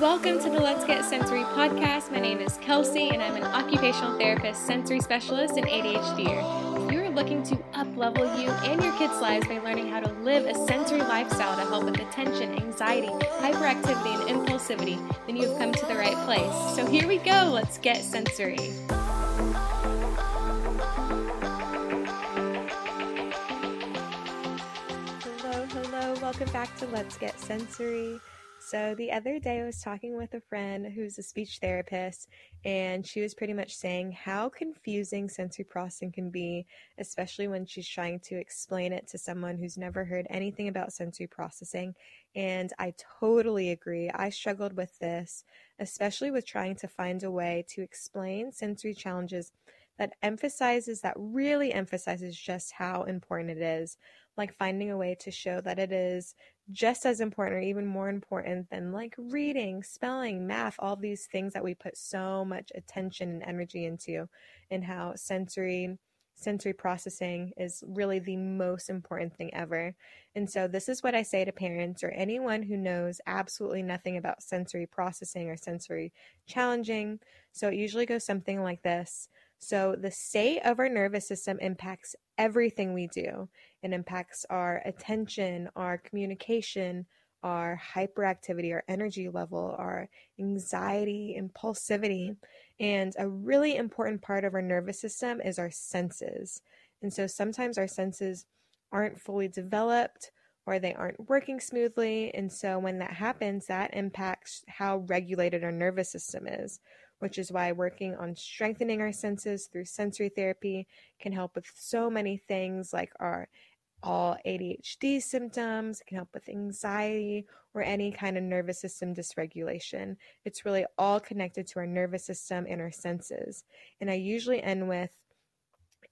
Welcome to the Let's Get Sensory podcast. My name is Kelsey, and I'm an occupational therapist, sensory specialist, and ADHDer. If you're looking to up-level you and your kids' lives by learning how to live a sensory lifestyle to help with attention, anxiety, hyperactivity, and impulsivity, then you've come to the right place. So here we go. Let's get sensory. Hello, hello. Welcome back to Let's Get Sensory. So, the other day I was talking with a friend who's a speech therapist, and she was pretty much saying how confusing sensory processing can be, especially when she's trying to explain it to someone who's never heard anything about sensory processing. And I totally agree. I struggled with this, especially with trying to find a way to explain sensory challenges that emphasizes, that really emphasizes just how important it is like finding a way to show that it is just as important or even more important than like reading, spelling, math, all these things that we put so much attention and energy into, and how sensory sensory processing is really the most important thing ever. And so this is what I say to parents or anyone who knows absolutely nothing about sensory processing or sensory challenging. So it usually goes something like this. So, the state of our nervous system impacts everything we do. It impacts our attention, our communication, our hyperactivity, our energy level, our anxiety, impulsivity. And a really important part of our nervous system is our senses. And so sometimes our senses aren't fully developed or they aren't working smoothly. And so when that happens, that impacts how regulated our nervous system is which is why working on strengthening our senses through sensory therapy can help with so many things like our all ADHD symptoms, it can help with anxiety or any kind of nervous system dysregulation. It's really all connected to our nervous system and our senses. And I usually end with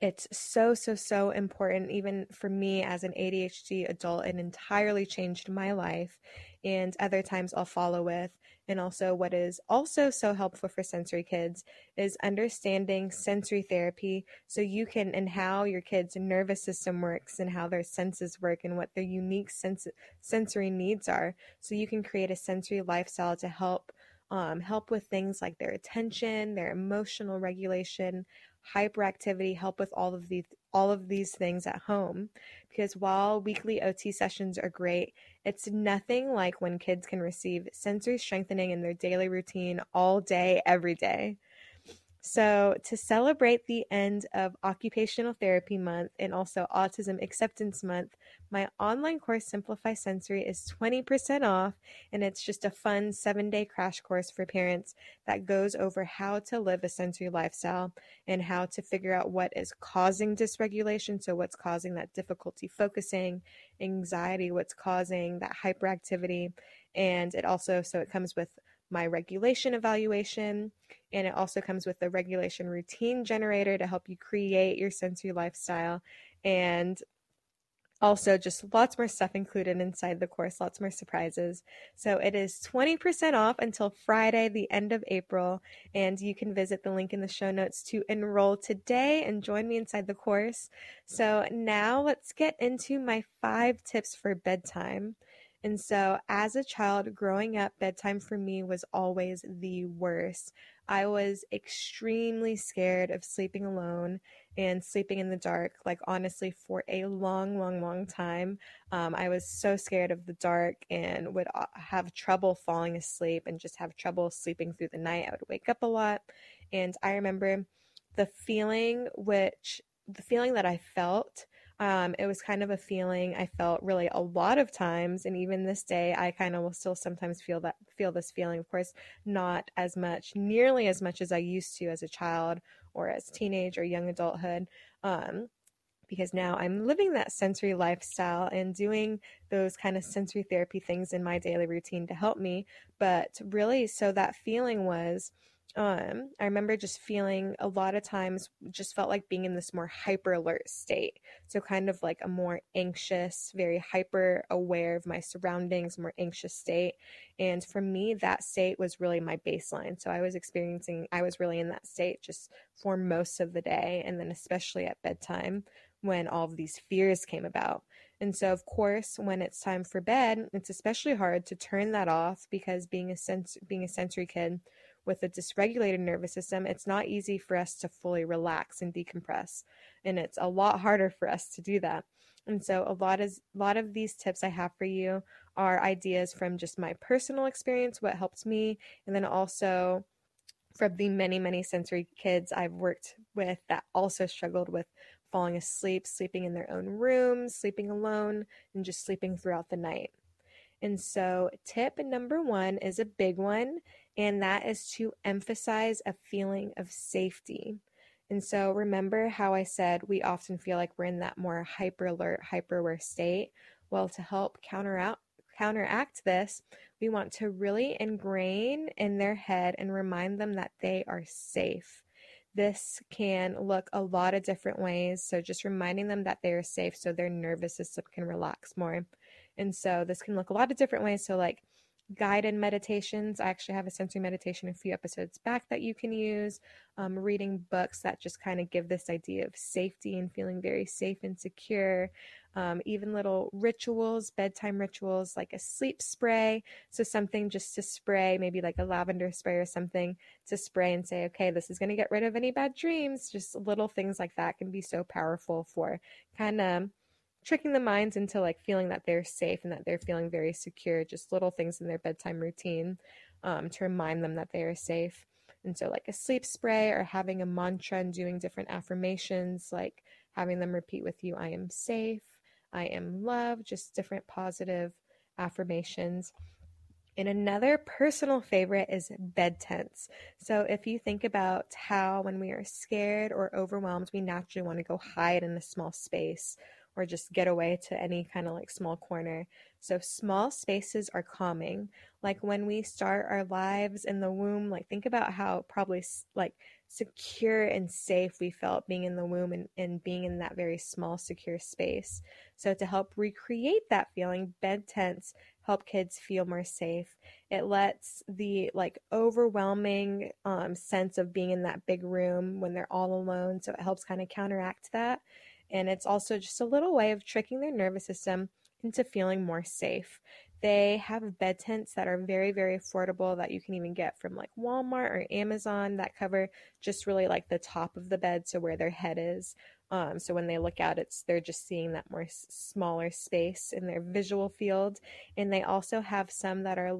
it's so, so, so important, even for me as an ADHD adult. It entirely changed my life. And other times I'll follow with and also, what is also so helpful for sensory kids is understanding sensory therapy so you can, and how your kids' nervous system works and how their senses work and what their unique sens- sensory needs are. So you can create a sensory lifestyle to help. Um, help with things like their attention, their emotional regulation, hyperactivity, help with all of these all of these things at home. Because while weekly OT sessions are great, it's nothing like when kids can receive sensory strengthening in their daily routine all day, every day. So, to celebrate the end of Occupational Therapy Month and also Autism Acceptance Month, my online course Simplify Sensory is 20% off, and it's just a fun seven day crash course for parents that goes over how to live a sensory lifestyle and how to figure out what is causing dysregulation. So, what's causing that difficulty focusing, anxiety, what's causing that hyperactivity. And it also, so it comes with my regulation evaluation. And it also comes with the regulation routine generator to help you create your sensory lifestyle. And also just lots more stuff included inside the course, lots more surprises. So it is 20% off until Friday, the end of April. And you can visit the link in the show notes to enroll today and join me inside the course. So now let's get into my five tips for bedtime. And so, as a child growing up, bedtime for me was always the worst. I was extremely scared of sleeping alone and sleeping in the dark, like honestly, for a long, long, long time. Um, I was so scared of the dark and would uh, have trouble falling asleep and just have trouble sleeping through the night. I would wake up a lot. And I remember the feeling which the feeling that I felt um, it was kind of a feeling I felt really a lot of times, and even this day, I kind of will still sometimes feel that feel this feeling. Of course, not as much, nearly as much as I used to as a child or as teenage or young adulthood. Um, because now I'm living that sensory lifestyle and doing those kind of sensory therapy things in my daily routine to help me. But really, so that feeling was um, I remember just feeling a lot of times just felt like being in this more hyper alert state. So, kind of like a more anxious, very hyper aware of my surroundings, more anxious state. And for me, that state was really my baseline. So, I was experiencing, I was really in that state just for most of the day. And then, especially at bedtime when all of these fears came about. And so, of course, when it's time for bed, it's especially hard to turn that off because being a sens- being a sensory kid with a dysregulated nervous system, it's not easy for us to fully relax and decompress, and it's a lot harder for us to do that. And so, a lot is a lot of these tips I have for you are ideas from just my personal experience, what helped me, and then also from the many, many sensory kids I've worked with that also struggled with falling asleep, sleeping in their own rooms, sleeping alone, and just sleeping throughout the night. And so, tip number one is a big one, and that is to emphasize a feeling of safety. And so, remember how I said we often feel like we're in that more hyper alert, hyper aware state? Well, to help counteract, counteract this, we want to really ingrain in their head and remind them that they are safe. This can look a lot of different ways. So, just reminding them that they are safe so their nervous system can relax more. And so, this can look a lot of different ways. So, like guided meditations. I actually have a sensory meditation a few episodes back that you can use. Um, reading books that just kind of give this idea of safety and feeling very safe and secure. Um, even little rituals, bedtime rituals like a sleep spray. So, something just to spray, maybe like a lavender spray or something to spray and say, okay, this is going to get rid of any bad dreams. Just little things like that can be so powerful for kind of tricking the minds into like feeling that they're safe and that they're feeling very secure just little things in their bedtime routine um, to remind them that they are safe and so like a sleep spray or having a mantra and doing different affirmations like having them repeat with you i am safe i am loved just different positive affirmations and another personal favorite is bed tents. So, if you think about how when we are scared or overwhelmed, we naturally want to go hide in a small space or just get away to any kind of like small corner. So small spaces are calming. Like when we start our lives in the womb, like think about how probably like secure and safe we felt being in the womb and, and being in that very small, secure space. So to help recreate that feeling, bed tents help kids feel more safe. It lets the like overwhelming um, sense of being in that big room when they're all alone. So it helps kind of counteract that and it's also just a little way of tricking their nervous system into feeling more safe. They have bed tents that are very, very affordable that you can even get from like Walmart or Amazon that cover just really like the top of the bed, so where their head is. Um, so when they look out, it's they're just seeing that more s- smaller space in their visual field. And they also have some that are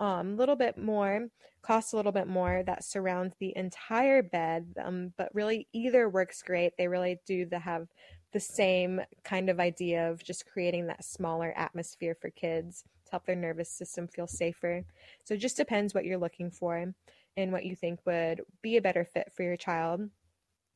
a little um, little bit more, costs a little bit more that surrounds the entire bed. Um, but really, either works great. They really do the, have the same kind of idea of just creating that smaller atmosphere for kids to help their nervous system feel safer. So it just depends what you're looking for and what you think would be a better fit for your child.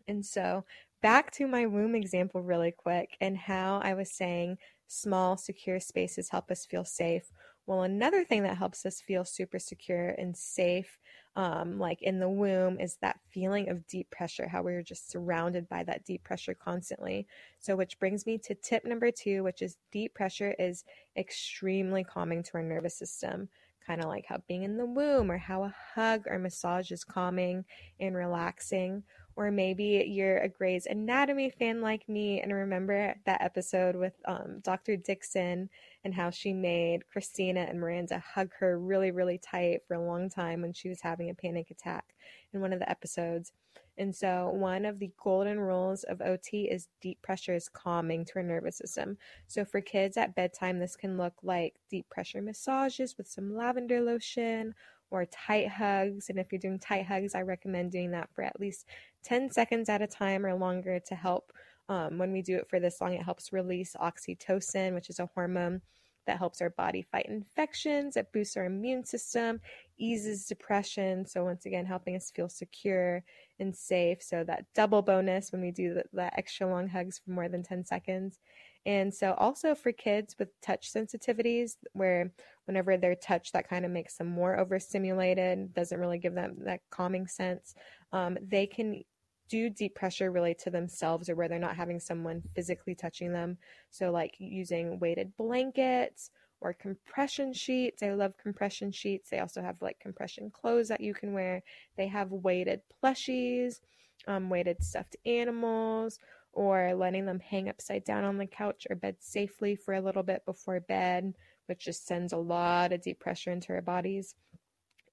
And so, back to my womb example, really quick, and how I was saying small, secure spaces help us feel safe. Well, another thing that helps us feel super secure and safe, um, like in the womb, is that feeling of deep pressure, how we're just surrounded by that deep pressure constantly. So, which brings me to tip number two, which is deep pressure is extremely calming to our nervous system. Kind of like how being in the womb or how a hug or massage is calming and relaxing or maybe you're a Grey's Anatomy fan like me and remember that episode with um, Dr. Dixon and how she made Cristina and Miranda hug her really, really tight for a long time when she was having a panic attack in one of the episodes. And so, one of the golden rules of OT is deep pressure is calming to our nervous system. So, for kids at bedtime, this can look like deep pressure massages with some lavender lotion or tight hugs. And if you're doing tight hugs, I recommend doing that for at least 10 seconds at a time or longer to help. Um, when we do it for this long, it helps release oxytocin, which is a hormone that helps our body fight infections, it boosts our immune system, eases depression. So, once again, helping us feel secure and safe. So, that double bonus when we do the, the extra long hugs for more than 10 seconds. And so, also for kids with touch sensitivities, where whenever they're touched, that kind of makes them more overstimulated, doesn't really give them that calming sense, um, they can do deep pressure really to themselves or where they're not having someone physically touching them. So, like using weighted blankets or compression sheets. I love compression sheets. They also have like compression clothes that you can wear. They have weighted plushies, um, weighted stuffed animals, or letting them hang upside down on the couch or bed safely for a little bit before bed, which just sends a lot of deep pressure into our bodies.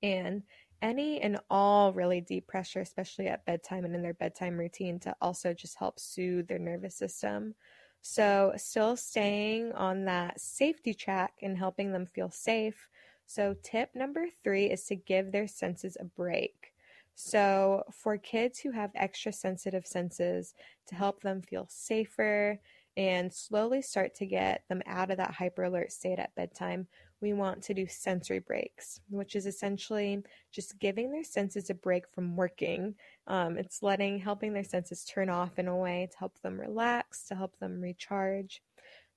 And any and all really deep pressure, especially at bedtime and in their bedtime routine, to also just help soothe their nervous system. So, still staying on that safety track and helping them feel safe. So, tip number three is to give their senses a break. So, for kids who have extra sensitive senses, to help them feel safer and slowly start to get them out of that hyper alert state at bedtime, we want to do sensory breaks, which is essentially just giving their senses a break from working. Um, it's letting, helping their senses turn off in a way to help them relax, to help them recharge.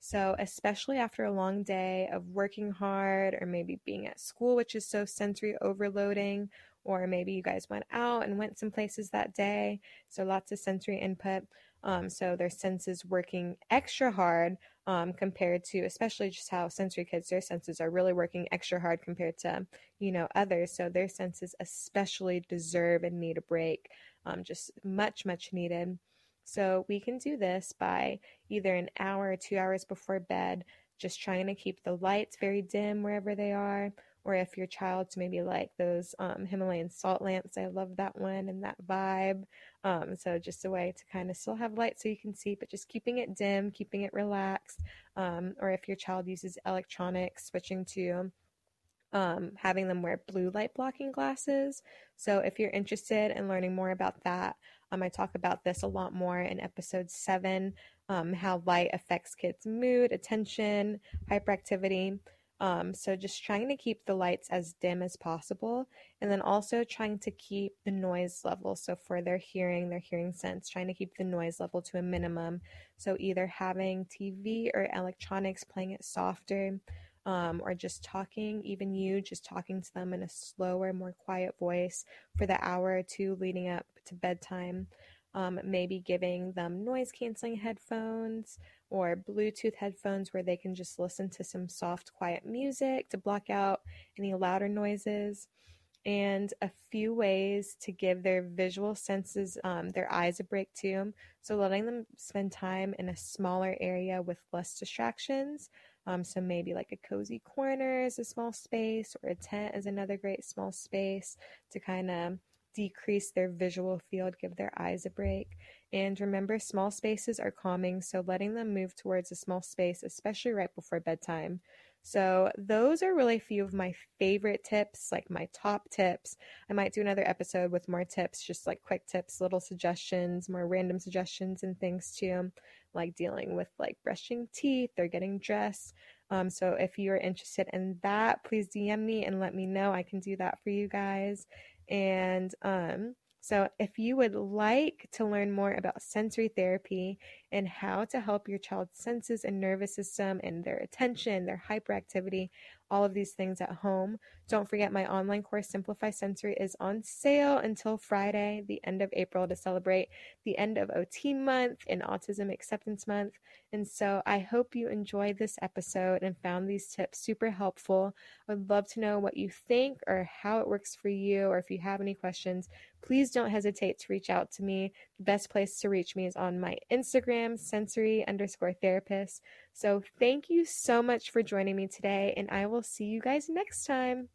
So, especially after a long day of working hard or maybe being at school, which is so sensory overloading, or maybe you guys went out and went some places that day, so lots of sensory input. Um, so their senses working extra hard um, compared to, especially just how sensory kids, their senses are really working extra hard compared to, you know, others. So their senses especially deserve and need a break, um, just much, much needed. So we can do this by either an hour or two hours before bed, just trying to keep the lights very dim wherever they are, or if your child's maybe like those um, Himalayan salt lamps, I love that one and that vibe. Um, so just a way to kind of still have light so you can see, but just keeping it dim, keeping it relaxed. Um, or if your child uses electronics, switching to um, having them wear blue light blocking glasses. So if you're interested in learning more about that, um, I talk about this a lot more in episode seven, um, how light affects kids' mood, attention, hyperactivity. Um, so just trying to keep the lights as dim as possible, and then also trying to keep the noise level. So for their hearing, their hearing sense, trying to keep the noise level to a minimum. So either having TV or electronics playing it softer, um, or just talking, even you just talking to them in a slower, more quiet voice for the hour or two leading up to bedtime. Um, maybe giving them noise canceling headphones or Bluetooth headphones where they can just listen to some soft, quiet music to block out any louder noises. And a few ways to give their visual senses, um, their eyes a break too. So, letting them spend time in a smaller area with less distractions. Um, so, maybe like a cozy corner is a small space, or a tent is another great small space to kind of decrease their visual field, give their eyes a break. And remember, small spaces are calming, so letting them move towards a small space, especially right before bedtime. So, those are really a few of my favorite tips, like my top tips. I might do another episode with more tips, just like quick tips, little suggestions, more random suggestions, and things too, like dealing with like brushing teeth or getting dressed. Um, so, if you are interested in that, please DM me and let me know. I can do that for you guys. And um, so, if you would like to learn more about sensory therapy and how to help your child's senses and nervous system and their attention, their hyperactivity, all of these things at home, don't forget my online course, Simplify Sensory, is on sale until Friday, the end of April, to celebrate the end of OT month and Autism Acceptance Month. And so, I hope you enjoyed this episode and found these tips super helpful. I would love to know what you think or how it works for you, or if you have any questions please don't hesitate to reach out to me. The best place to reach me is on my Instagram, sensory underscore therapist. So thank you so much for joining me today, and I will see you guys next time.